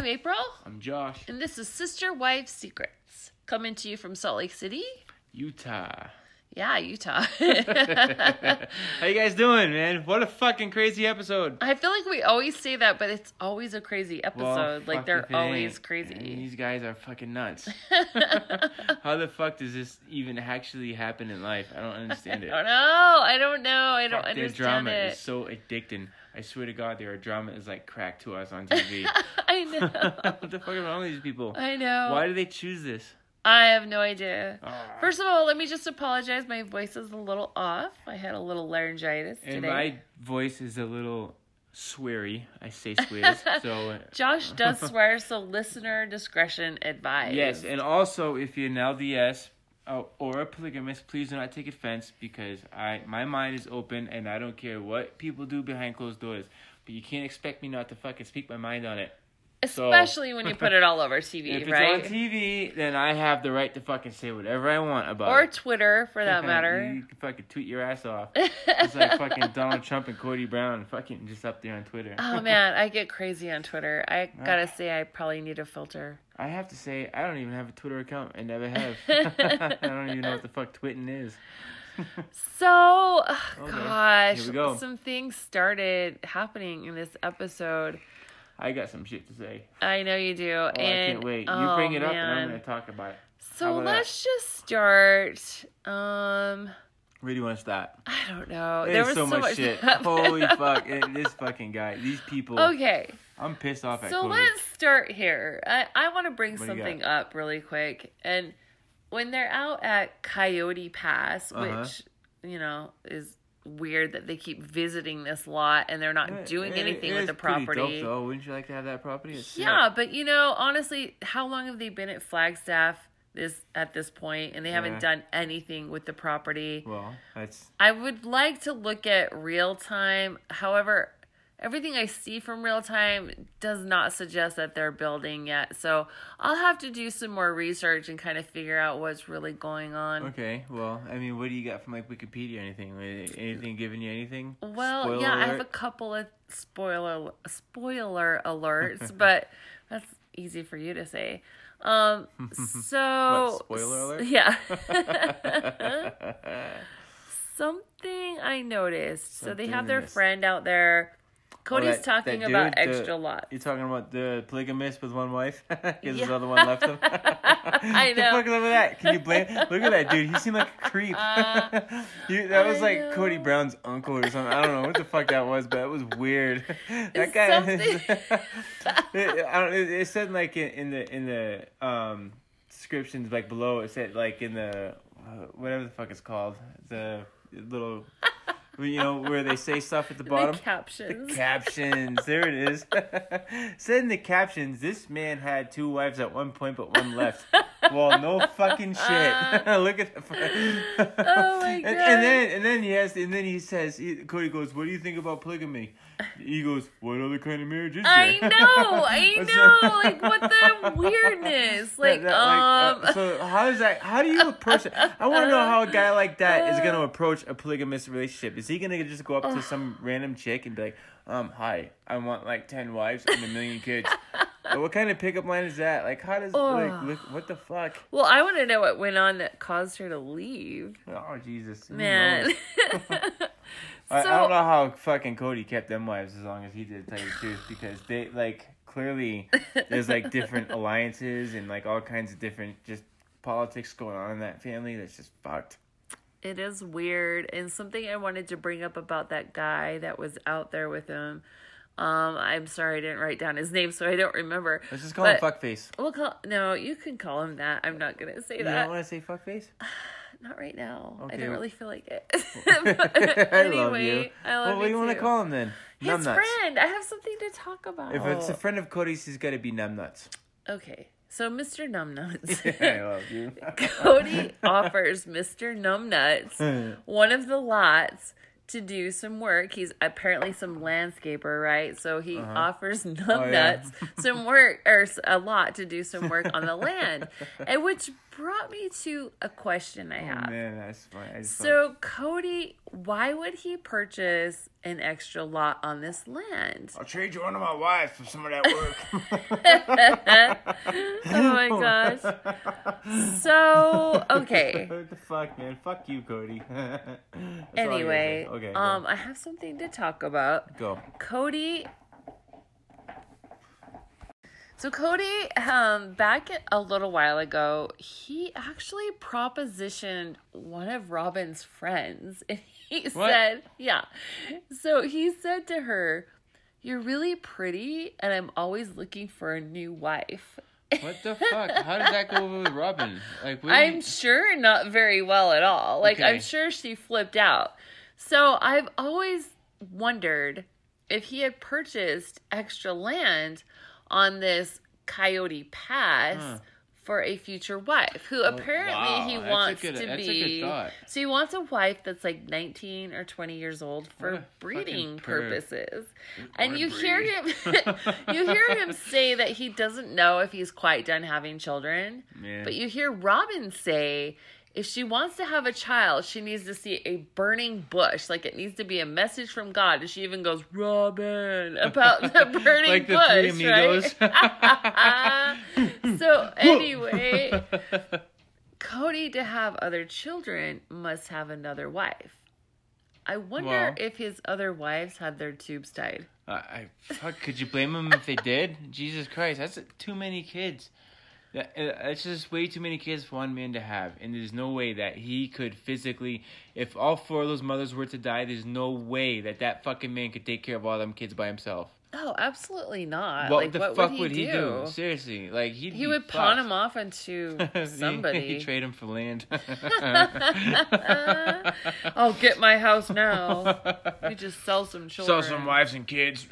I'm April, I'm Josh, and this is Sister Wife Secrets, coming to you from Salt Lake City. Utah. Yeah, Utah. How you guys doing, man? What a fucking crazy episode. I feel like we always say that, but it's always a crazy episode. Well, like they're always ain't. crazy. These guys are fucking nuts. How the fuck does this even actually happen in life? I don't understand it. I don't know. I don't know. I don't Fuck, their understand drama it. is so addicting. I swear to God, their drama is like crack to us on TV. I know. what the fuck is wrong with these people? I know. Why do they choose this? I have no idea. Ah. First of all, let me just apologize. My voice is a little off. I had a little laryngitis today. and my voice is a little sweary. I say swears. so uh, Josh does swear, so listener discretion advised. Yes, and also if you're an LDS Oh, or a polygamist, please do not take offense because I my mind is open and I don't care what people do behind closed doors. But you can't expect me not to fucking speak my mind on it. So- Especially when you put it all over TV, If it's right? on TV, then I have the right to fucking say whatever I want about or it. Twitter, for that matter. you can fucking tweet your ass off. It's like fucking Donald Trump and Cody Brown fucking just up there on Twitter. oh man, I get crazy on Twitter. I gotta say, I probably need a filter. I have to say, I don't even have a Twitter account. I never have. I don't even know what the fuck twitting is. So, ugh, Okay, gosh, go. some things started happening in this episode. I got some shit to say. I know you do, Oh, and I can't wait. You oh, bring it up, man. and I'm gonna talk about it. So about let's just start. Um, Where do you want to start? I don't know. There's there was so, much, shit. Holy fuck! It- this fucking guy. These people. Okay, I'm pissed off at so Cody. let's start here. I, I want to bring What something up really quick. And when they're out at Coyote Pass, Uh-huh. which, you know, is weird that they keep visiting this lot and they're not doing it- anything it with the property. Dope, though. Wouldn't you like to have that property? It's. Yeah, but you know, honestly, how long have they been at Flagstaff this at this point and they haven't done anything with the property? Well, that's I would like to look at real time. However, everything I see from real time does not suggest that they're building yet. So I'll have to do some more research and kind of figure out what's really going on. okay. Well, I mean, what do you got from like Wikipedia or anything? Anything giving you anything? Well, Spoiler yeah, I have a couple of spoiler spoiler alerts, but that's easy for you to say. Um, so What, spoiler alert? Yeah. Something I noticed. so they have their friend out there. Cody's that- talking that about dude, the- extra lot. You're talking about the polygamist with one wife because his Yeah. other one left him. I The know. fuck is up with that? Can you blame? Look at that dude. He seemed like a creep. You- that was I like know. Cody Brown's uncle or something. I don't know what the fuck that was, but it was weird. that guy. something- it, I don't, it, it said like in, in the in the um descriptions like below. It said like in the uh, whatever the fuck it's called the little. You know where they say stuff at the bottom. The captions. The Captions. There it is. Said in the captions, this man had two wives at one point, but one left. well, no fucking shit. Look at the. Oh my and, God. and then and then he has and then he says he, Cody goes, "What do you think about polygamy?" He goes, "What other kind of marriage is there?" I know, I know. Like what the weirdness. Like, That- that, um uh, so how does that? How do you approach it? I want to know how a guy like that is going to approach a polygamous relationship. Is he going to just go up to some random chick and be like, "Um, hi, I want like ten wives and a million kids." Like, what kind of pickup line is that? Like, how does like Ugh. look, what the fuck? Well, I want to know what went on that caused her to leave. Oh Jesus, Man. so I don't know how fucking Cody kept them wives as long as he did. To tell you the truth, because they like clearly there's like different alliances and like all kinds of different just politics going on in that family. That's just fucked. It is weird, and something I wanted to bring up about that guy that was out there with him. Um, I'm sorry I didn't write down his name, so I don't remember. Let's just call him But- fuckface. We'll call no. You can call him that. I'm not gonna say You that. You don't want to say fuckface? Not right now. I don't really feel like it. I anyway, love you. I love well, what do you want to call him then? His friend. I have something to talk about. If it's a friend of Cody's, he's got to be numbnuts. okay, so Mr. Numbnuts. I love you. Cody offers Mr. Numbnuts one of the lots to do some work. He's apparently some landscaper, right? So he offers Numbnuts Uh-huh. Oh, yeah. some work or a lot to do some work on the land. And which brought me to a question I Oh have. man, that's funny. So, Cody, why would he purchase an extra lot on this land? I'll trade you one of my wives for some of that work. Oh my gosh. So, okay. what the fuck, man? Fuck you, Cody. Anyway, okay. um, I have something to talk about. go. Cody. So Cody, um, back a little while ago, he actually propositioned one of Robyn's friends, and he What? said, "Yeah." So he said to her, "You're really pretty, and I'm always looking for a new wife." What the fuck? How did that go over with Robyn? Like, what I'm sure not very well at all. Like I'm sure she flipped out. So I've always wondered if he had purchased extra land on this Coyote Pass Huh. for a future wife who oh, apparently wow, he wants good- to that's a be good thought. so he wants a wife that's like 19 or 20 years old for breeding purposes. And you hear him you hear him say that he doesn't know if he's quite done having children. Yeah. But you hear Robyn say if she wants to have a child, she needs to see a burning bush. Like it needs to be a message from God. And she even goes, Robyn, about the burning Like the bush. Three right? So anyway, Cody to have other children must have another wife. I wonder Well- if his other wives had their tubes tied. I, I fuck. Could you blame them if they did? Jesus Christ, that's too many kids. That, that's just way too many kids for one man to have, and there's no way that he could physically. If all four of those mothers were to die, there's no way that that fucking man could take care of all them kids by himself. Oh, absolutely not. what like, the what fuck would he, do? Seriously, like He be would pawn fucked. him off onto He- somebody. He trade him for land. I'll get my house now. You just sell some children. Sell some wives and kids.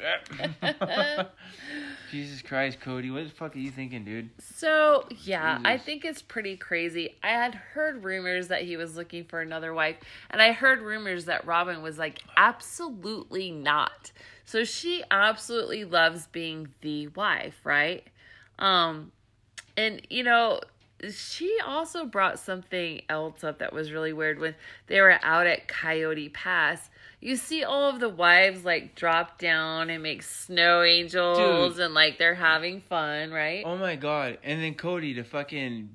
Jesus Christ, Cody, what the fuck are you thinking, dude? So, yeah, I think it's pretty crazy. I had heard rumors that he was looking for another wife, and I heard rumors that Robyn was like, absolutely not. So she absolutely loves being the wife, right? Um, and you know, she also brought something else up that was really weird when they were out at Coyote Pass. You see all of the wives like drop down and make snow angels Dude. and like they're having fun, right? Oh my god. And then Cody to fucking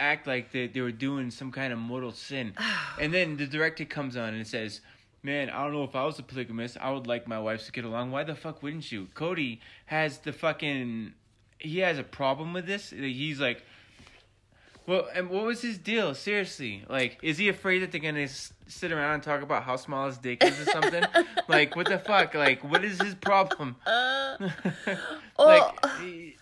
act like they, they were doing some kind of mortal sin. Oh. and then the director comes on and says, Man, I don't know if I was a polygamist, I would like my wives to get along. Why the fuck wouldn't you? Cody has the fucking. He has a problem with this. He's like. Well, and what was his deal? Seriously, like, is he afraid that they're gonna s- sit around and talk about how small his dick is or something? like, what the fuck? Like, what is his problem? Uh, like, well, he-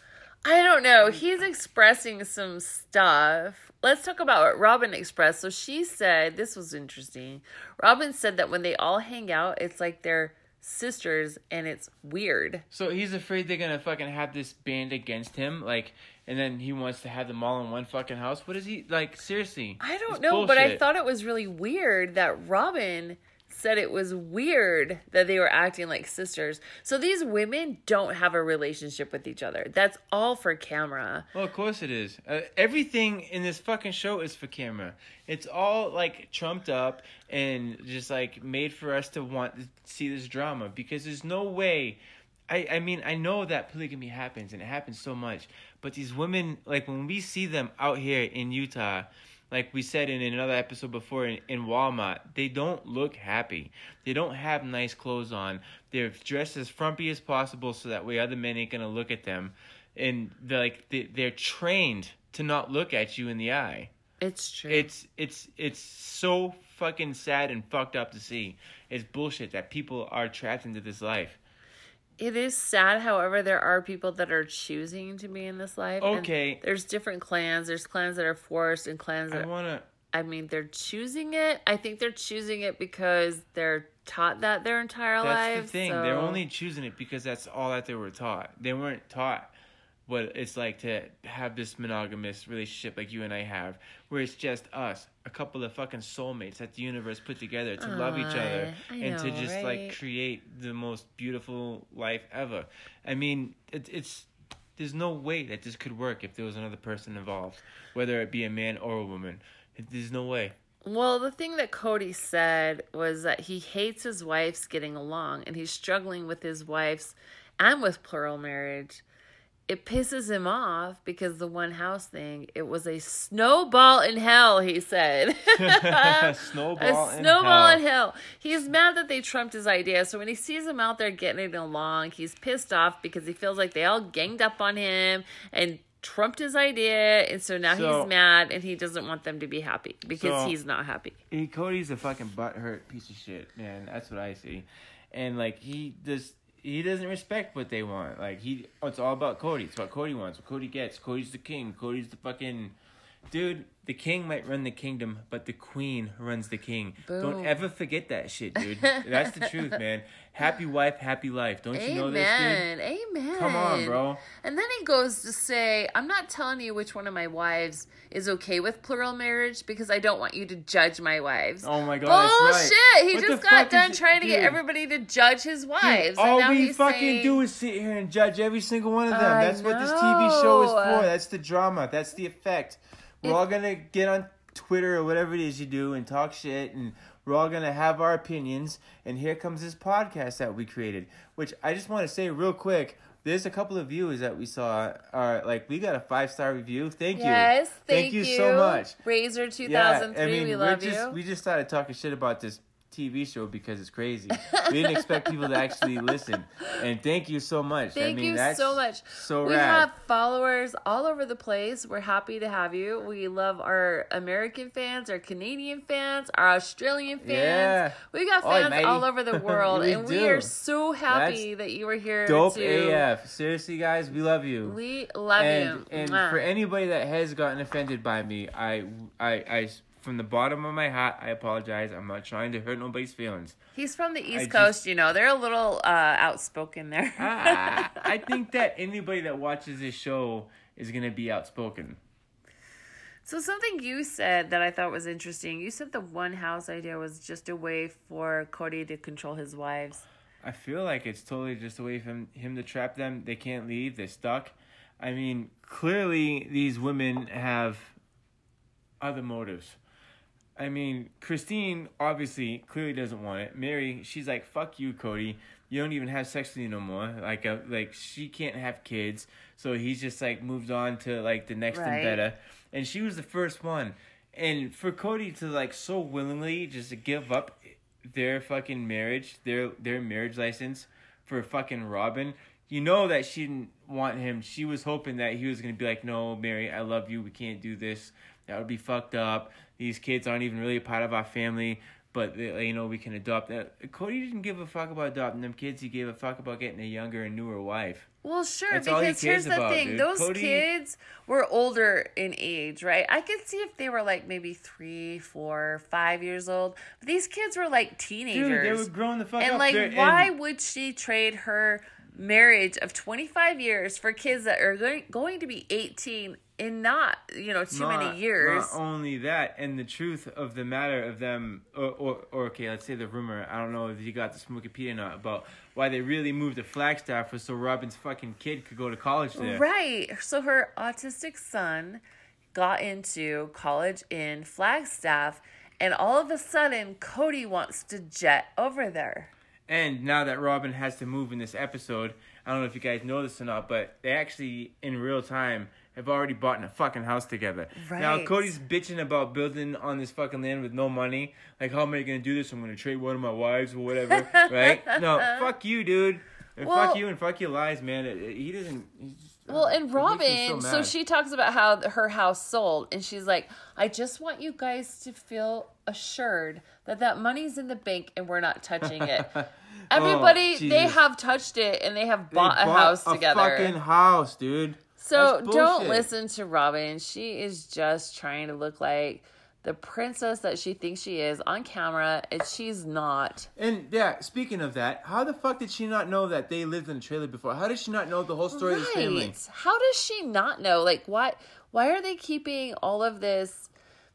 I don't know. He's expressing some stuff. Let's talk about what Robyn expressed. So she said, this was interesting. Robyn said that when they all hang out, it's like they're sisters and it's weird. So he's afraid they're gonna fucking have this band against him, like, and then he wants to have them all in one fucking house. What is he like? Seriously, I don't know, but I thought it was really weird that Robyn said it was weird that they were acting like sisters. So these women don't have a relationship with each other. That's all for camera. Well, of course it is. Uh, everything in this fucking show is for camera. It's all like trumped up and just like made for us to want to see this drama because there's no way. I, I mean, I know that polygamy happens and it happens so much, but these women, like when we see them out here in Utah, like we said in another episode before in, in Walmart, they don't look happy. They don't have nice clothes on. They're dressed as frumpy as possible so that way other men ain't gonna look at them. And they're like they, they're trained to not look at you in the eye. It's true. It's it's it's so fucking sad and fucked up to see. It's bullshit that people are trapped into this life. It is sad, however, there are people that are choosing to be in this life. and Okay. There's different clans. There's clans that are forced and clans that I wanna I mean they're choosing it. I think they're choosing it because they're taught that their entire life That's the thing. so- They're only choosing it because that's all that they were taught. They weren't taught what it's like to have this monogamous relationship like you and I have, where it's just us, a couple of fucking soulmates that the universe put together to love each other I and to just right? like create the most beautiful life ever. I mean, it, it's there's no way that this could work if there was another person involved, whether it be a man or a woman. There's no way. Well, the thing that Cody said was that he hates his wife's getting along and he's struggling with his wife's and with plural marriage. It pisses him off because the one house thing, it was a snowball in hell, he said. snowball, a in hell. in hell. He's mad that they trumped his idea. So when he sees them out there getting it along, he's pissed off because he feels like they all ganged up on him and trumped his idea. And so now So- he's mad and he doesn't want them to be happy because So- he's not happy. Cody's a fucking butthurt piece of shit, man. That's what I see. And like he just he doesn't respect what they want. Like he oh, it's all about Cody. It's what Cody wants, what Cody gets. Cody's the king. Cody's the fucking dude. The king might run the kingdom, but the queen runs the king. Boom. Don't ever forget that shit, dude. That's the truth, man. Happy wife, happy life. Don't you know this, dude? Amen. Amen. Come on, bro. And then he goes to say, I'm not telling you which one of my wives is okay with plural marriage because I don't want you to judge my wives. Oh my god, that's Bullshit! right. He What just got done is- trying to get dude, everybody to judge his Dude, wives. and all now we fucking saying, do is sit here and judge every single one of them. I That's what this TV show is for. That's the drama. That's the effect. We're It- all gonna get on Twitter or whatever it is you do and talk shit, and we're all gonna have our opinions. And here comes this podcast that we created, which I just want to say real quick. There's a couple of viewers that we saw are like we got a five star review. Thank you. Yes, thank, you so much. Razor 2003, we we're love just, you. We just started talking shit about this TV show because it's crazy. we didn't expect people to actually listen. And thank you so much. Thank I mean, you that's so much. So we rad. have followers all over the place. We're happy to have you. We love our American fans, our Canadian fans, our Australian fans. Yeah. We got fans all over the world, We and we are so happy that you were here. Dope to, AF. Seriously, guys, we love you. We love and you. and Mwah. for anybody that has gotten offended by me, I, I, I, from the bottom of my heart, I apologize. I'm not trying to hurt nobody's feelings. He's from the East just- Coast, you know. They're a little uh, outspoken there. I, I think that anybody that watches this show is gonna be outspoken. So something you said that I thought was interesting. You said the one house idea was just a way for Cody to control his wives. I feel like it's totally just a way for him, him to trap them. They can't leave. They're stuck. I mean, clearly these women have other motives. I mean, Christine obviously clearly doesn't want it. Meri, she's like, "Fuck you, Cody. You don't even have sex with me no more." Like, uh, like she can't have kids, so he's just like moved on to like the next Right. and better. And she was the first one. And for Cody to like so willingly just to give up their fucking marriage, their their marriage license for fucking Robyn. You know that she didn't want him. She was hoping that he was gonna be like, "No, Meri, I love you. We can't do this. That would be fucked up. These kids aren't even really a part of our family, but they, you know we can adopt." That Cody didn't give a fuck about adopting them kids. He gave a fuck about getting a younger and newer wife. Well, sure, That's all he because here's the about, thing. dude. Those Cody- kids were older in age, right? I could see if they were like maybe three, four, five years old. But these kids were like teenagers. Dude, they were growing the fuck and up. like, They're- why and- would she trade her marriage of 25 years for kids that are going, going to be 18 in not, you know, too not- many years? Not only that, and the truth of the matter of them, or, or, or okay, let's say the rumor. I don't know if you got this from Wikipedia or not about why they really moved to Flagstaff was so Robyn's fucking kid could go to college there. Right. So her autistic son got into college in Flagstaff, and all of a sudden, Cody wants to jet over there. And now that Robyn has to move in this episode, I don't know if you guys know this or not, but they actually in real time have already bought in a fucking house together. Right. Now Cody's bitching about building on this fucking land with no money. Like, how am I gonna do this? I'm gonna trade one of my wives or whatever, right? No, fuck you, dude. And Well- fuck you and fuck your lies, man. He doesn't. Well, and Robyn, so, mad. she talks about how her house sold, and she's like, "I just want you guys to feel assured that that money's in the bank and we're not touching it." Oh, Everybody, they Oh, Jesus. have touched it and they have They bought, a house together. fucking house, dude. So don't listen to Robyn. She is just trying to look like the princess that she thinks she is on camera, and she's not. And yeah, speaking of that, how the fuck did she not know that they lived in a trailer before? How did she not know the whole story of this family? How does she not know? Like, why? Why are they keeping all of this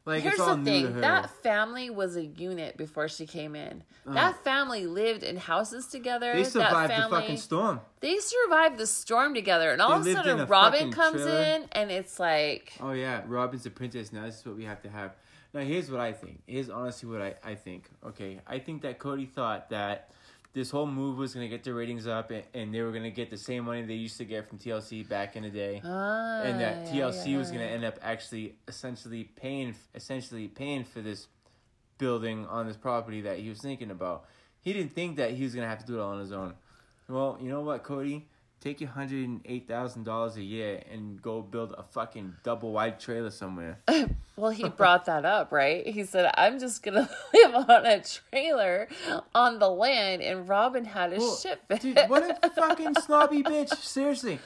Like Here's it's all the new to thing her. that family was a unit before she came in. Uh. that family lived in houses together. they that survived family, the fucking storm. They survived the storm together, and all They of a sudden a Robyn comes trailer. in, and it's like, Oh yeah, Robyn's the princess. Now this is what we have to have. Now here's what I think. Here's honestly what I, I think. Okay, I think that Cody thought that this whole move was gonna get the ratings up, and, and they were gonna get the same money they used to get from TLC back in the day, ah, and that yeah, TLC yeah, was gonna end up actually essentially paying essentially paying for this building on this property that he was thinking about. He didn't think that he was gonna have to do it all on his own. Well, you know what, Cody? Take your hundred and eight thousand dollars a year and go build a fucking double wide trailer somewhere. Well, he brought that up, right? He said, "I'm just gonna live on a trailer on the land," and Robyn had his Well, shit fit. Dude, what a fucking snobby bitch! Seriously,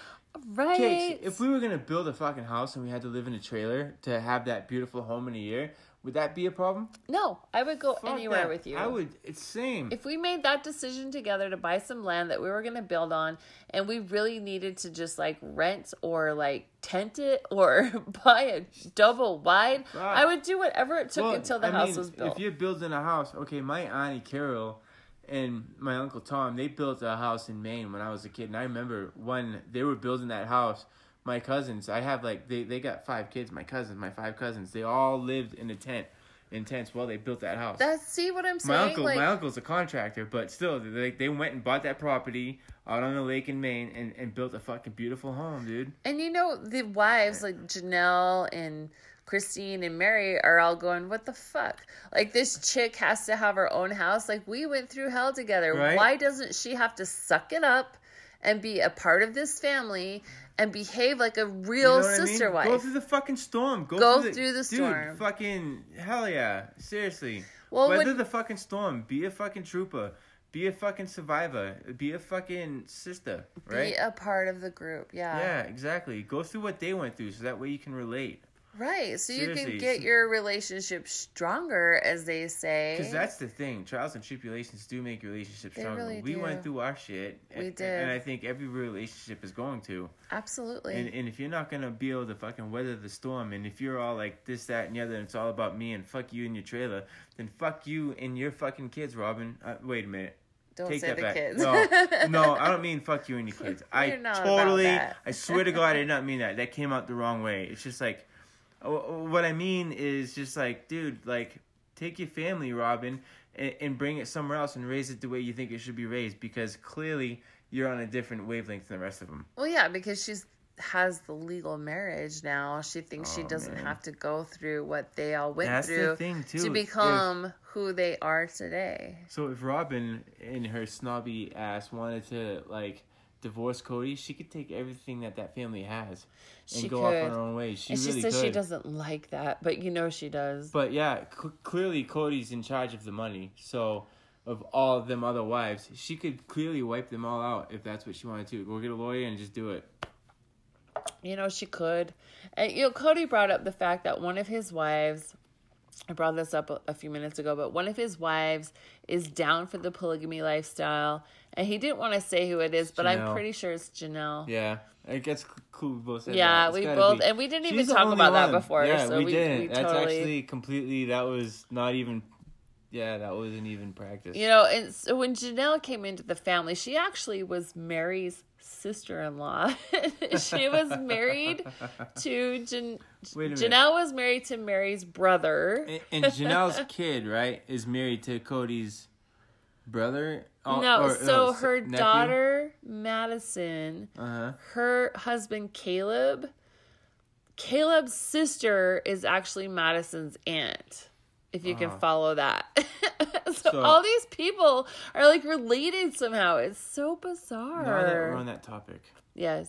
right? Cakes, if we were gonna build a fucking house and we had to live in a trailer to have that beautiful home in a year, would that be a problem? no, I would go Fuck anywhere that. with you. I would. It's same. If we made that decision together to buy some land that we were going to build on and we really needed to just like rent or like tent it or buy a double wide, Fuck. I would do whatever it took Well, until the I house mean, was built. If you're building a house, okay, my auntie Carol and my uncle Tom, they built a house in Maine when I was a kid, and I remember when they were building that house. My cousins, I have like they they got five kids. My cousins, my five cousins, they all lived in a tent, in tents while they built that house. That's see what I'm saying? my uncle, like, my uncle's a contractor, but still, they they went and bought that property out on the lake in Maine and, and built a fucking beautiful home, dude. And you know, the wives like Janelle and Christine and Meri are all going, What the fuck? Like, this chick has to have her own house. Like, we went through hell together. Right. Why doesn't she have to suck it up and be a part of this family and behave like a You real know what I sister mean? wife? Go through the fucking storm. Go, Go through, the, through the dude. Fucking hell yeah. Seriously. Well, Weather when- the fucking storm. Be a fucking trooper. Be a fucking survivor. Be a fucking sister. Right? Be a part of the group. Yeah. yeah, exactly. Go through what they went through so that way you can relate. Right. So you can get your relationship stronger, as they say. Because that's the thing. Trials and tribulations do make relationships They stronger. really we do. went through our shit. We and, did. And I think every relationship is going to. Absolutely. And, and if you're not gonna be able to fucking weather the storm, and if you're all like this, that, and the other, and it's all about me and fuck you and your trailer, then fuck you and your fucking kids, Robyn. Uh, wait a minute. Don't Take say that the back. kids. No, no, I don't mean fuck you and your kids. I You're not about totally. I swear to God, I did not mean that. That came out the wrong way. It's just like, what I mean is just like, dude, like, take your family, Robyn, and, and bring it somewhere else and raise it the way you think it should be raised because clearly you're on a different wavelength than the rest of them. Well, yeah, because she's has the legal marriage now. She thinks she Oh, doesn't man. have to go through what they all went That's through to If- become who they are today. So if Robyn and her snobby ass wanted to like divorce Cody, she could take everything that that family has and She go off on her own way. She and really she says could. she doesn't like that, but you know she does. But yeah, c- clearly Cody's in charge of the money. So of all of them other wives, she could clearly wipe them all out if that's what she wanted to. Go get a lawyer and just do it. You know, she could. And, you know, Cody brought up the fact that one of his wives, I brought this up a few minutes ago, but one of his wives is down for the polygamy lifestyle. And he didn't want to say who it is, but I'm Janelle. pretty sure it's Janelle. Yeah, I guess cool. We both said Yeah, that. It's we gotta both- be- and we didn't even She's the talk only about that one. before, Yeah, so we, we- didn't. we That's totally- actually completely. That was not even. Yeah, that wasn't even practice. You know, and so when Janelle came into the family, she actually was Meri's sister in law. she was married to Jan- Wait a minute. Janelle was married to Meri's brother. And, and Janelle's kid, right, is married to Cody's brother. Oh, no, or- so no, her nephew? daughter Madison, Uh huh. her husband Caleb, Caleb's sister is actually Madison's aunt. If you can Uh-huh. follow that. so, So- all these people are like related somehow. It's so bizarre. Now that we're on that topic, yes.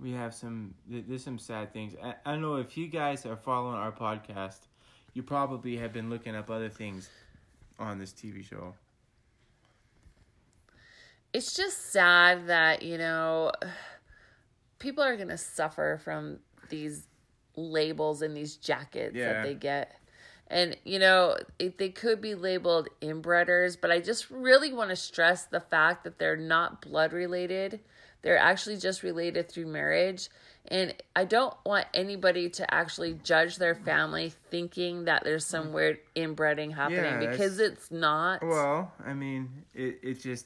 we have some. There's some sad things. I, I don't know if you guys are following our podcast. You probably have been looking up other things on this TV show. It's just sad that you know people are gonna suffer from these labels and these jackets Yeah. that they get and you know it, they could be labeled inbreeders but i just really want to stress the fact that they're not blood related They're actually just related through marriage. And I don't want anybody to actually judge their family thinking that there's some weird inbreeding happening Yeah, because it's not. Well, I mean, it it just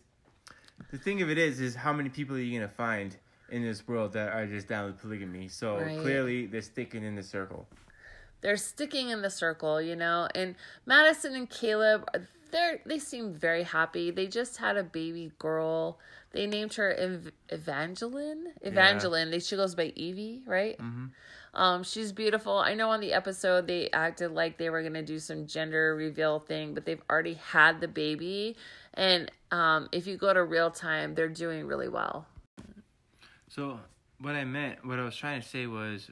the thing of it is, is how many people are you gonna find in this world that are just down with polygamy? So Right. clearly, they're sticking in the circle. they're sticking in the circle, you know. And Madison and Caleb, they they seem very happy. They just had a baby girl. They named her Ev- Evangeline. Evangeline. They She goes by Evie, right? Mhm. Um, she's beautiful. I know on the episode they acted like they were gonna do some gender reveal thing, but they've already had the baby. And um, if you go to real time, they're doing really well. So what I meant, what I was trying to say was,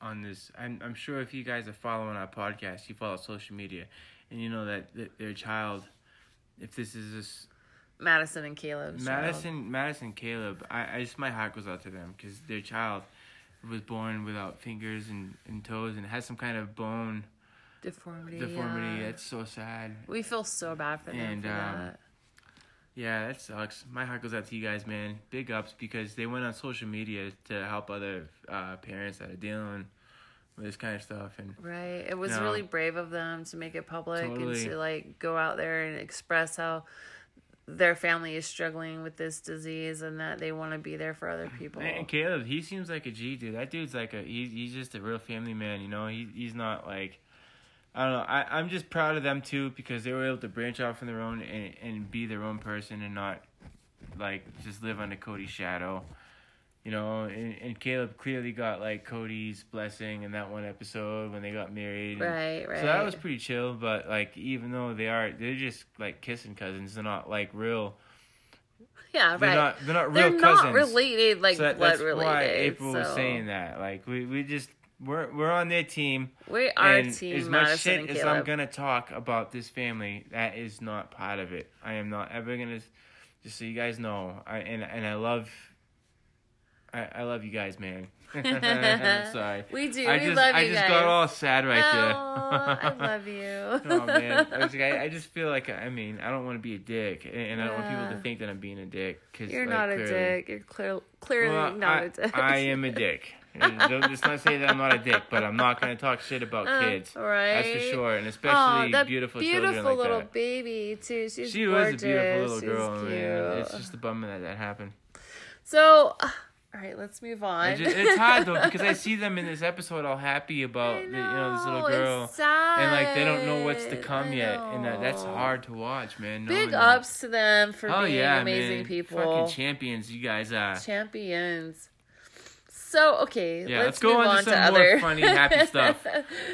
on this, I'm I'm sure if you guys are following our podcast, you follow social media, and you know that, that their child, if this is this Madison and Caleb. Madison, Madison, Caleb, I, I just my heart goes out to them because their child was born without fingers and, and toes and has some kind of bone deformity. deformity. yeah. That's so sad. We feel so bad for them And, for um, that. Yeah, that sucks. My heart goes out to you guys, man. Big ups because they went on social media to help other uh, parents that are dealing with this kind of stuff. And Right. It was No. really brave of them to make it public Totally. and to like go out there and express how their family is struggling with this disease and that they want to be there for other people. and Caleb, he seems like a G dude. That dude's like a he's he's just a real family man. You know, he he's not like. I don't know. I, I'm just proud of them too because they were able to branch off on their own and, and be their own person and not like just live under Cody's shadow. You know, and, and Caleb clearly got like Cody's blessing in that one episode when they got married. Right, right. So that was pretty chill, but like even though they are, they're just like kissing cousins. They're not like real. yeah, They're right. not. They're not real They're cousins. not related, like so that, blood that's related. why April was saying that. Like we, we just we're we're on their team. We are team as much Madison shit as I'm gonna talk about this family, that is not part of it. I am not ever gonna. Just so you guys know, I and and I love. I, I love you guys, man. I'm sorry. We do. I we just love I you just guys. got all sad right there. Aw, I love you. oh man, I, was like, I, I just feel like I mean I don't want to be a dick, and, and I don't want people to think that I'm being a dick. Cause, You're like, not a clearly- dick. You're clear, clearly Well, not I, a dick. I am a dick. Just not say that I'm not a dick, but I'm not gonna talk shit about Uh, kids. right? That's for sure, and especially that beautiful, beautiful children like little that. baby too. She's She gorgeous. was a beautiful little She's girl, man. It's just a bummer that that happened. So, all right, let's move on. It's, just, it's hard though because I see them in this episode all happy about I the, you know this little girl, it's sad. and like they don't know what's to come yet, and that, that's hard to watch, man. Big knowing that. ups to them for Oh being yeah, amazing man. people. Fucking champions, you guys are. champions. So okay, Yeah, let's, let's go move on to some to more other funny, happy stuff.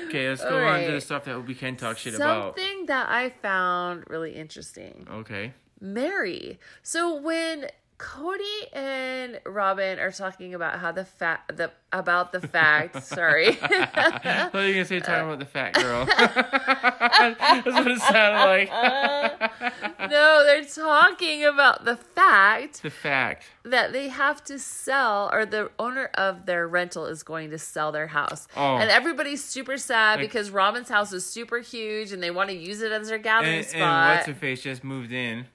Okay, let's go on to the stuff that we can talk shit about. Something that I found really interesting. Okay. Meri. So when Cody and Robyn are talking about how the fact the about the fact, sorry. I thought you were gonna say talking about the fat girl. That's what it sounded like. no, they're talking about the fact the fact. that they have to sell or the owner of their rental is going to sell their house. Oh. And everybody's super sad Like- because Robyn's house is super huge and they want to use it as their gathering And, spot. and what's her face just moved in,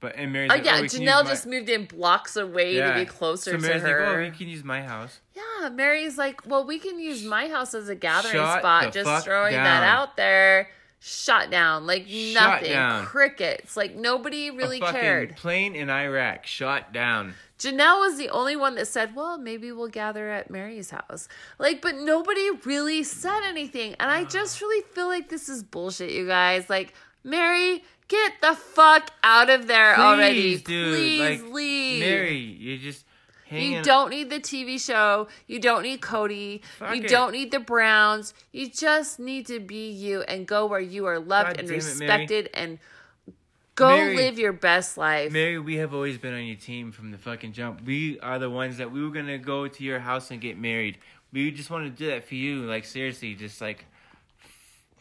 but and Meri's Oh like, yeah, oh, Janelle use my- just moved in blocks away to be closer so to Meri's her. like, oh, we can use my house. Yeah, Meri's like, well, we can use my house as a gathering Shut spot. Just throwing down. that out there. Shut down. Like Shut nothing. down. Crickets. Like nobody really cared. plane in Iraq shot down. Janelle was the only one that said, well, maybe we'll gather at Meri's house. Like, but nobody really said anything. And I just really feel like this is bullshit, you guys. Like, Meri, get the fuck out of there Please, already. dude, Please like, leave. Meri, you just. You don't need the TV show. You don't need Cody. Fuck you it. don't need the Browns. You just need to be you and go where you are loved God and damn it, respected and go Meri. live your best life. Meri, we have always been on your team from the fucking jump. We are the ones that we were gonna go to your house and get married. We just want to do that for you. Like seriously, just like.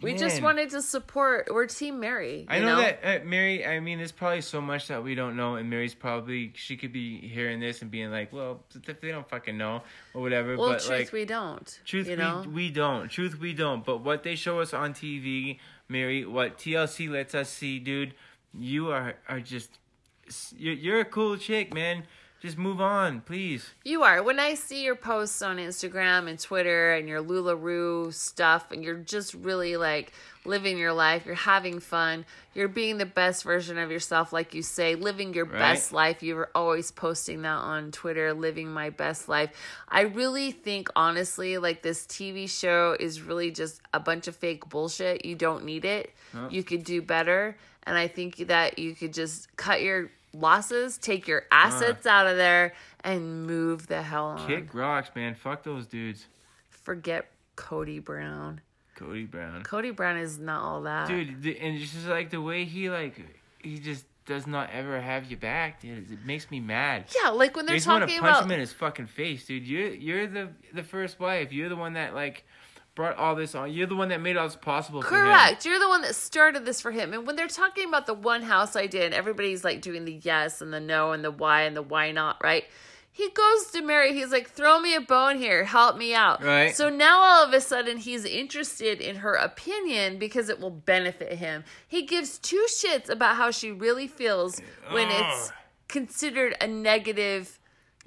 We just wanted to support. We're Team Meri. I you know, that uh, Meri. I mean, there's probably so much that we don't know, and Meri's probably she could be hearing this and being like, "Well, if they don't fucking know or whatever." Well, but truth like, we don't. truth you know. we we don't. Truth we don't. But what they show us on TV, Meri, what TLC lets us see, dude, you are are just you're, you're a cool chick, man. Just move on, please. You are. When I see your posts on Instagram and Twitter and your LuLaRoe stuff, and you're just really like living your life, you're having fun, you're being the best version of yourself, like you say, living your Right. best life. You were always posting that on Twitter, living my best life. I really think, honestly, like this TV show is really just a bunch of fake bullshit. You don't need it. You could do better. And I think that you could just cut your losses, take your assets out of there, and move the hell on. Kick rocks, man. Fuck those dudes. Forget Cody Brown. Cody Brown. Cody Brown is not all that. Dude, the, and it's just like the way he like he just does not ever have you back, dude. It makes me mad. Yeah, like when they're just want to talking punch about him in his fucking face, dude. You're you're the the first wife. You're the one that like brought all this on. You're the one that made all this possible. Correct. You're the one that started this for him. And when they're talking about the one house idea and everybody's like doing the yes and the no and the why and the why not, right? He goes to Meri. He's like, throw me a bone here. Help me out. Right. So now all of a sudden he's interested in her opinion because it will benefit him. He gives two shits about how she really feels when it's considered a negative,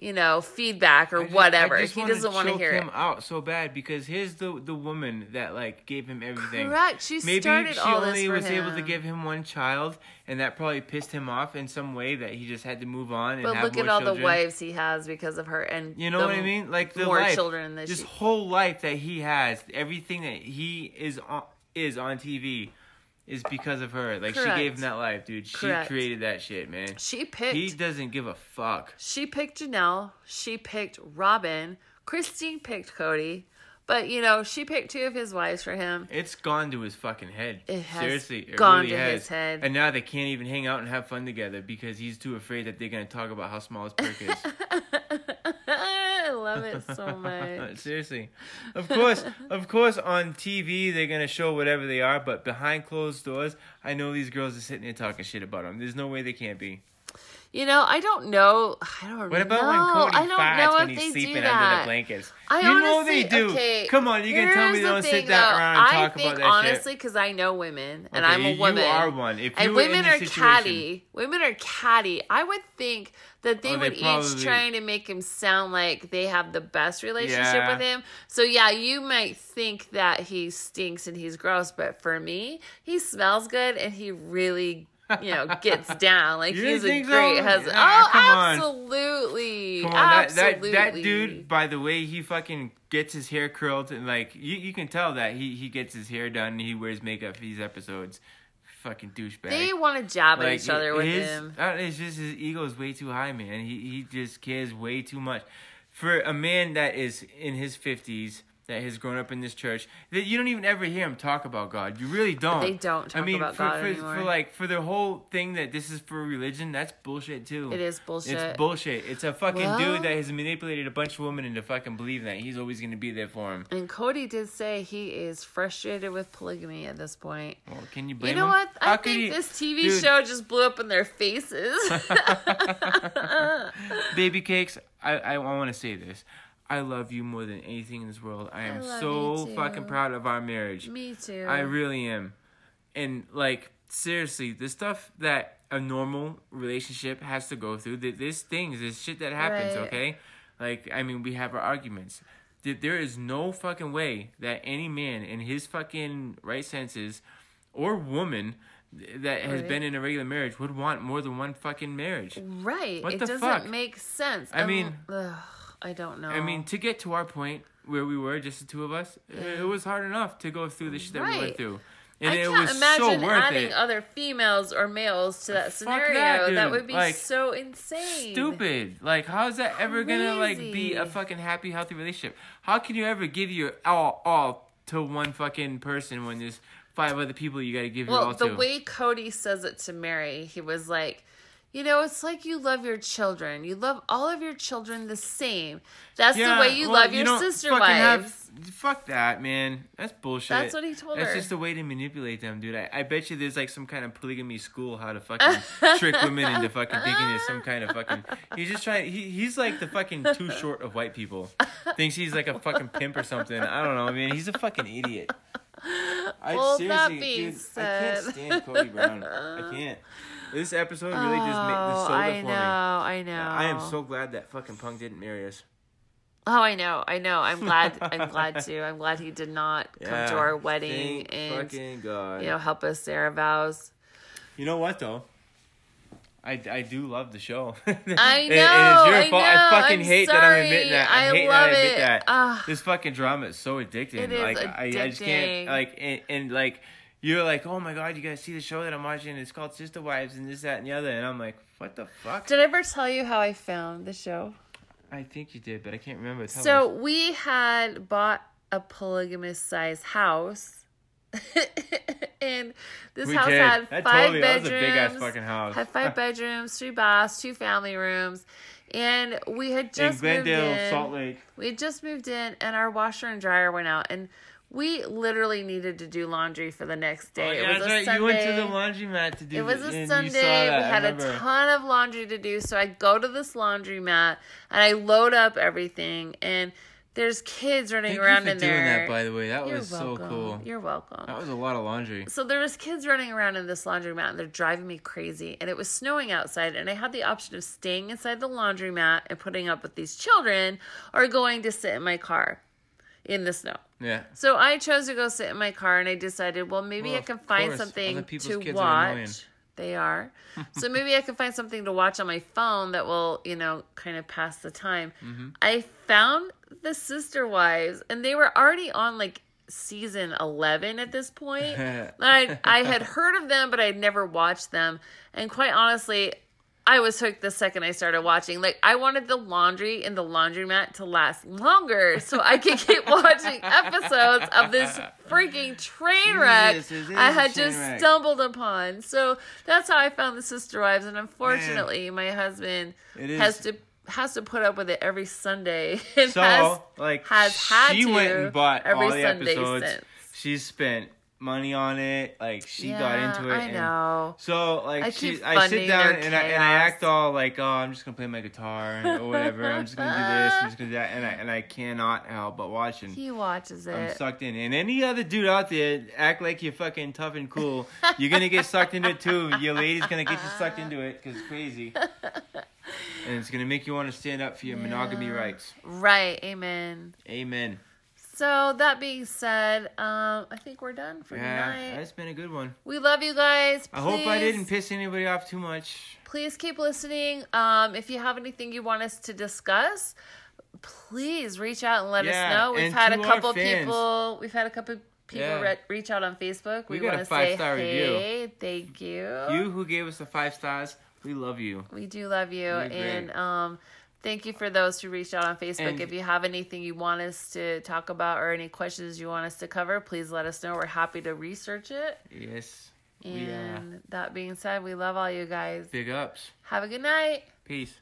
you know, feedback or just- whatever. He doesn't want to hear it. him out so bad because here's the the woman that like gave him everything. Correct. She Maybe started she all this only for was able to give him one child, and that probably pissed him off in some way that he just had to move on and But look at all children. the wives he has because of her, and You know what I mean? Like the more life, children this she. whole life that he has, everything that he is on, is on TV, is because of her. Like she gave him that life, dude. She Correct. created that shit, man. She picked. He doesn't give a fuck. she picked Janelle. She picked Robyn. Christine picked Cody. But you know, she picked two of his wives for him. It's gone to his fucking head. It has Seriously, it gone really to has. his head. And now they can't even hang out and have fun together because he's too afraid that they're gonna talk about how small his perk is. I love it so much. Seriously, of course, of course, on TV they're gonna show whatever they are, but behind closed doors, I know these girls are sitting there talking shit about them. There's no way they can't be. You know, I don't know. I don't know. What about know. when Cody I don't farts know when if he's they sleeping do under the blankets? I you know they do. Okay, Come on, you can tell me they the don't thing, sit that though. around and I talk think, about that honestly, because I know women, and Okay, I'm a woman. you are one. If and women are situation- catty. Women are catty. I would think that they Oh, they would each trying to make him sound like they have the best relationship Yeah. with him. So yeah, you might think that he stinks and he's gross, but for me, he smells good and he really. You know, gets down like You he's a think so? great husband. Oh, on. absolutely, Come on, that, absolutely. that that dude, by the way he fucking gets his hair curled and like you, you can tell that he, he gets his hair done and he wears makeup for these episodes. Fucking douchebag. They want to jab at each other with his, him. uh, it's just his ego is way too high, man. He he just cares way too much. For a man that is in his fifties, that has grown up in this church, that you don't even ever hear him talk about God. You really don't. They don't I mean, about for, God for, anymore. for like for the whole thing that this is for religion, that's bullshit too. It is bullshit. It's bullshit. It's a fucking Well- dude that has manipulated a bunch of women into fucking believing that he's always going to be there for him. And Cody did say he is frustrated with polygamy at this point. Well, can you blame him? You know him? what? I could think he- this TV Dude, show just blew up in their faces. Baby cakes, I, I want to say this. I love you more than anything in this world. I am love so fucking proud of our marriage. Me too. I really am. And like seriously, the stuff that a normal relationship has to go through, th- this things, this shit that happens, Right. okay? Like I mean, we have our arguments. Th- There is no fucking way that any man in his fucking right senses or woman that has Right. been in a regular marriage would want more than one fucking marriage. right. What it the doesn't fuck? make sense. I Um, mean- ugh, I don't know. I mean, to get to our point where we were, just the two of us, it was hard enough to go through the shit that we went through. And I it can't was imagine so worth adding it. other females or males to uh, that Fuck scenario. that, That, would be Like, so insane. Stupid. Like, how is that ever gonna like be a fucking happy, healthy relationship? How can you ever give your all all to one fucking person when there's five other people you gotta give your all the to? The way Cody says it to Meri, he was like, you know, it's like you love your children. You love all of your children the same. That's the way you well, love your don't sister fucking have- wives. fuck that, man. That's bullshit. That's what he told That's her. just a way to manipulate them, dude. I, I bet you there's like some kind of polygamy school how to fucking trick women into fucking thinking there's some kind of fucking. He's just trying. He, he's like the fucking too short of white people. Thinks he's like a fucking pimp or something. I don't know, man. He's a fucking idiot. I Well, seriously, dude, I can't stand Cody Brown. I can't. This episode really just made the Oh, soda I for know, me. I know. I am so glad that fucking punk didn't marry us. Oh, I know, I know. I'm glad. I'm glad too. I'm glad he did not come Yeah, to our wedding thank and fucking God. you know help us say our vows. You know what though? I, I do love the show. I know. and it's your I fault. know. I fucking I'm hate that I'm admitting that. I I hate love that I admit it. that. Ah. This fucking drama is so addicting. It is like I, I just can't addicting. like and, and like you're like, oh my god, you guys see the show that I'm watching? It's called Sister Wives and this, that, and the other. And I'm like, what the fuck? Did I ever tell you how I found the show? I think you did, but I can't remember. Tell So us. we had bought a polygamous size house. and this We house did. had That five totally- that was bedrooms. a big-ass fucking house. Had five bedrooms, three baths, two family rooms. And we had in just moved in. Glendale, Salt Lake. We had just moved in and our washer and dryer went out and we literally needed to do laundry for the next day. Oh, it was that's a right. Sunday. You went to the laundromat to do. It was a Sunday. that, We had a ton of laundry to do. So I go to this laundromat and I load up everything. And there's kids running Thank around you for in doing there. that, by the way. That You're was welcome. so cool. You're welcome. That was a lot of laundry. So there was kids running around in this laundromat and they're driving me crazy. And it was snowing outside and I had the option of staying inside the laundromat and putting up with these children or going to sit in my car in the snow. Yeah. So I chose to go sit in my car and I decided, well, maybe Well, I can find course. something to watch. They are. so maybe I can find something to watch on my phone that will, you know, kind of pass the time. Mm-hmm. I found the Sister Wives and they were already on like season 11 at this point. I I had heard of them but I'd never watched them. And quite honestly, I was hooked the second I started watching. Like I wanted the laundry in the laundromat to last longer so I could keep watching episodes of this freaking train wreck Jesus, I had just wreck. stumbled upon. So that's how I found the Sister Wives and unfortunately my husband has to has to put up with it every Sunday. And So, has, like, has had she to went and bought every all the Sunday episodes. since. She spent money on it. Like, she got into it. I and know. So like I she, I sit down and I, and I act all like, oh, I'm just gonna play my guitar and, or whatever. I'm just gonna do this. I'm just gonna do that, and I and I cannot help but watch. And He watches it. I'm sucked in, and any other dude out there act like you're fucking tough and cool. You're gonna get sucked into it too. Your lady's gonna get you sucked into it because it's crazy, and it's gonna make you want to stand up for your monogamy rights. Right. Amen. Amen. So that being said, um, I think we're done for Yeah, tonight. that's been a good one. We love you guys. I hope I didn't piss anybody off too much. Please keep listening. Um, if you have anything you want us to discuss, please reach out and let Yeah, us know. We've had a couple people. We've had a couple people Yeah. re- reach out on Facebook. We We, got want a to say five-star review. hey, thank you. You who gave us the five stars, we love you. We do love you, and um, Thank you for those who reached out on Facebook. And if you have anything you want us to talk about or any questions you want us to cover, please let us know. We're happy to research it. Yes. And yeah. that being said, we love all you guys. Big ups. Have a good night. Peace.